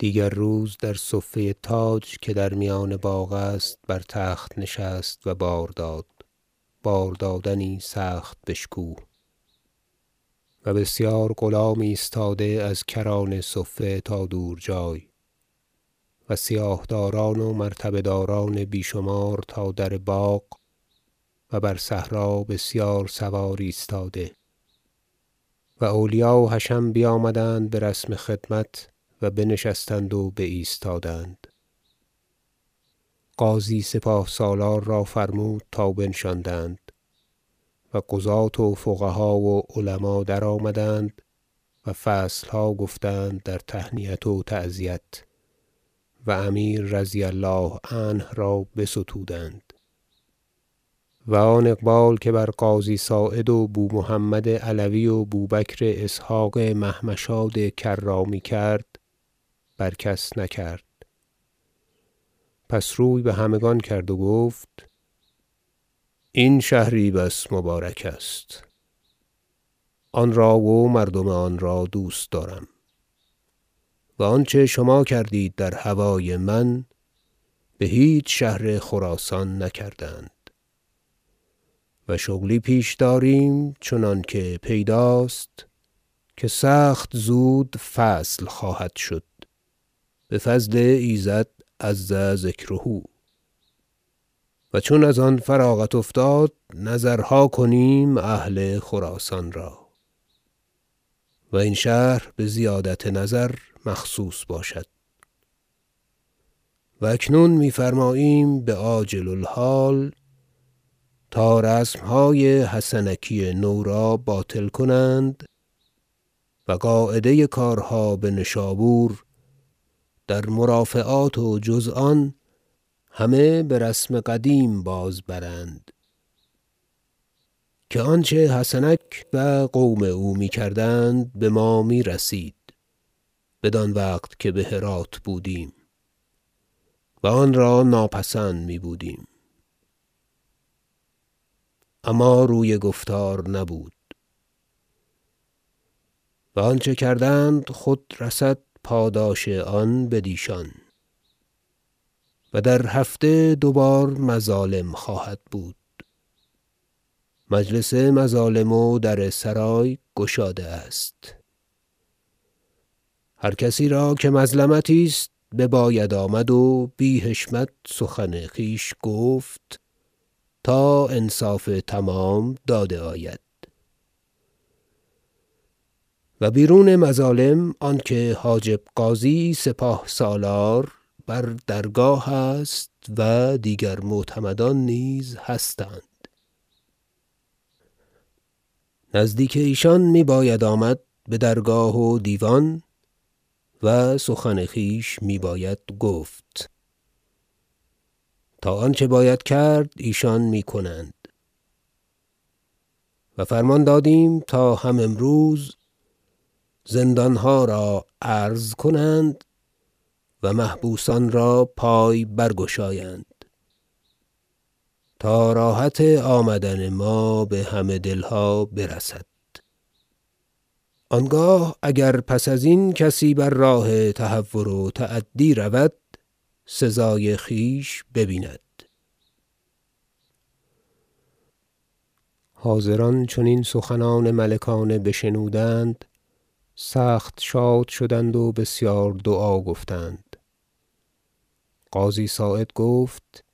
دیگر روز در صفه تاج که در میان باغ است بر تخت نشست و بار داد. بار دادنی سخت بشکوه و بسیار غلام ایستاده از کران صفه تا دور جای. و سیاه داران و مرتبه داران بی شمار تا در باغ و بر صحرا بسیار سوار ایستاده. و اولیا و حشم بیامدند برسم خدمت و بنشستند و بایستادند. غازی سپاه سالار را فرمود تا بنشاندند و قضاة و فقها و علما درآمدند و فصلها گفتند در تهنیت و تعزیت و امیر رضی الله عنه را بستودند. و آن اقبال که بر قاضی صاعد و بومحمد علوی و بوبکر اسحق محمشاد کرامی کرد بر کس نکرد. پس روی بهمگان کرد و گفت این شهری بس مبارک است. آن را و مردم آن را دوست دارم. و آنچه شما کردید در هوای من بهیچ شهر خراسان نکردند. و شغلی پیش داریم چنانکه پیداست که سخت زود فصل خواهد شد. بفضل ایزد عز ذکره. و چون از آن فراغت افتاد نظرها کنیم اهل خراسان را. و این شهر بزیادت نظر مخصوص باشد. و اکنون می فرماییم بعاجل الحال تا رسمهای حسنکی نو را باطل کنند و قاعده کارها بنشابور در مرافعات و جز آن همه برسم قدیم بازبرند که آنچه حسنک و قوم او می‌کردند بما می‌رسید بدان وقت که بهرات بودیم و آن را ناپسند می بودیم. اما روی گفتار نبود و آنچه کردند خود رسد پاداش آن بدیشان. و در هفته دو بار مظالم خواهد بود. مجلس مظالم و در سرای گشاده است. هر کسی را که مظلمتی است بباید آمد و بی حشمت سخن خویش گفت تا انصاف تمام داده آید. و بیرون مظالم آنکه حاجب غازی سپاه سالار بر درگاه است و دیگر معتمدان نیز هستند. نزدیک ایشان میباید آمد بدرگاه و دیوان و سخن خویش میباید گفت. تا آنچه باید کرد ایشان می‌کنند. و فرمان دادیم تا هم امروز زندانها را عرض کنند و محبوسان را پای برگشایند. تا راحت آمدن ما بهمه دلها برسد. آنگاه اگر پس ازین کسی بر راه تهور و تعدی رود سزای خویش ببیند. حاضران چون این سخنان ملکانه بشنودند سخت شاد شدند و بسیار دعا گفتند. قاضی صاعد گفت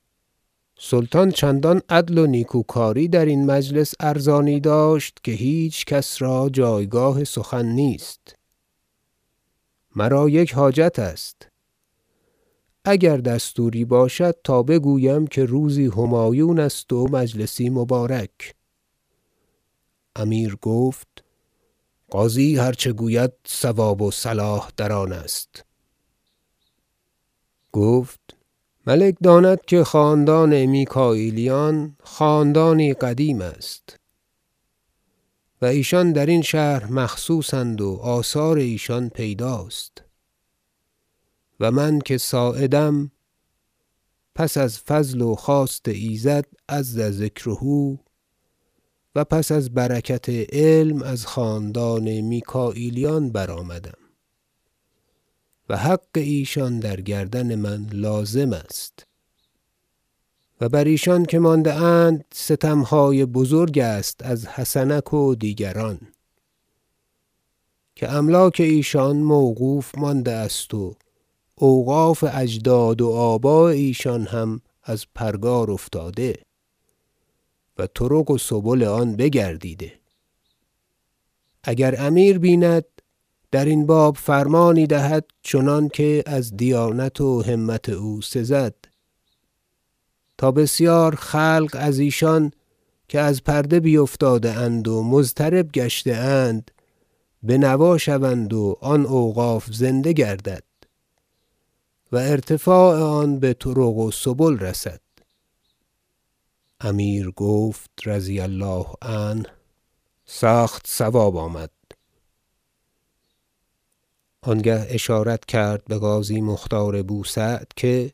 سلطان چندان عدل و نیکوکاری درین مجلس ارزانی داشت که هیچ کس را جایگاه سخن نیست. مرا یک حاجت است. اگر دستوری باشد تا بگویم که روزی همایون است و مجلسی مبارک. امیر گفت قاضی هر چه گوید صواب و صلاح در آن است. گفت ملک داند که خاندان میکاییلیان خاندانی قدیم است و ایشان درین شهر مخصوص اند و آثار ایشان پیداست و من که صاعدم پس از فضل و خواست ایزد عز ذکره و پس از برکت علم از خاندان میکاییلیان برآمدم. و حق ایشان در گردن من لازم است. و بر ایشان که مانده اند ستمهای بزرگ است از حسنک و دیگران که املاک ایشان موقوف مانده است و اوقاف اجداد و آباء ایشان هم از پرگار افتاده. و طرق و سبل آن بگردیده. اگر امیر بیند درین باب فرمانی دهد چنانکه از دیانت و همت او سزد. تا بسیار خلق از ایشان که از پرده بیفتاده اند و مضطرب گشته اند بنوا شوند و آن اوقاف زنده گردد و ارتفاع آن بطرق و سبل رسد. امیر گفت رضی الله عنه سخت صواب آمد. آنگه اشارت کرد بقاضی مختار بو سعد که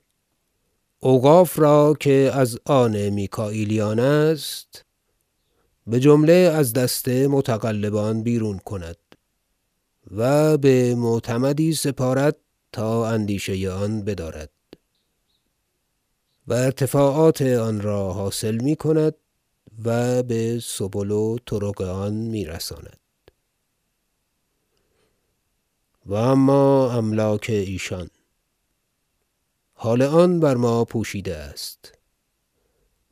اوقاف را که از آن میکاییلیان است بجمله از دست متغلبان بیرون کند و بمعتمدی سپارد تا اندیشه آن بدارد. و ارتفاعات آن را حاصل می‌کند و بسبل و طرق آن میرساند. و اما املاک ایشان حال آن بر ما پوشیده است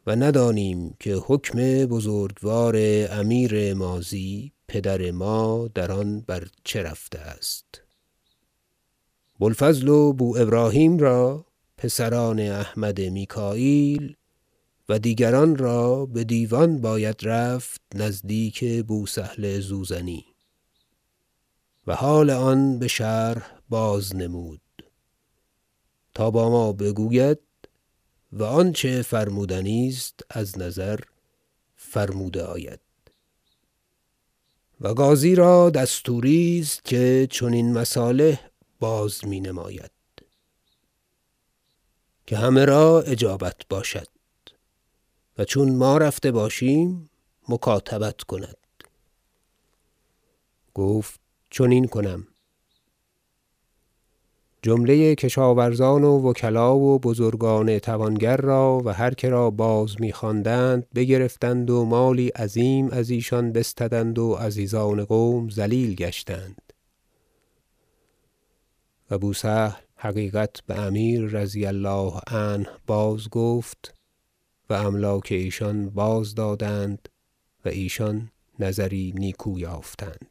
و ندانیم که حکم بزرگوار امیر ماضی پدر ما در آن بر چه رفته است. بو الفضل و بو ابراهیم را پسران احمد میکاییل و دیگران را بدیوان باید رفت نزدیک بو سهل زوزنی و حال آن بشرح بازنمود تا با ما بگوید و آنچه فرمودنی است از نظر فرموده آید. و قاضی را دستوری است که چنین مصالح باز می نماید که همه را اجابت باشد و چون ما رفته باشیم مکاتبت کند. گفت چنین کنم. جمله کشاورزان و وکلا و بزرگان توانگر را و هر کرا باز میخواندند بگرفتند و مالی عظیم از ایشان بستدند و عزیزان قوم ذلیل گشتند. و بو حقیقت بامیر رضی الله عنه بازگفت و املاک ایشان بازدادند و ایشان نظری نیکو یافتند.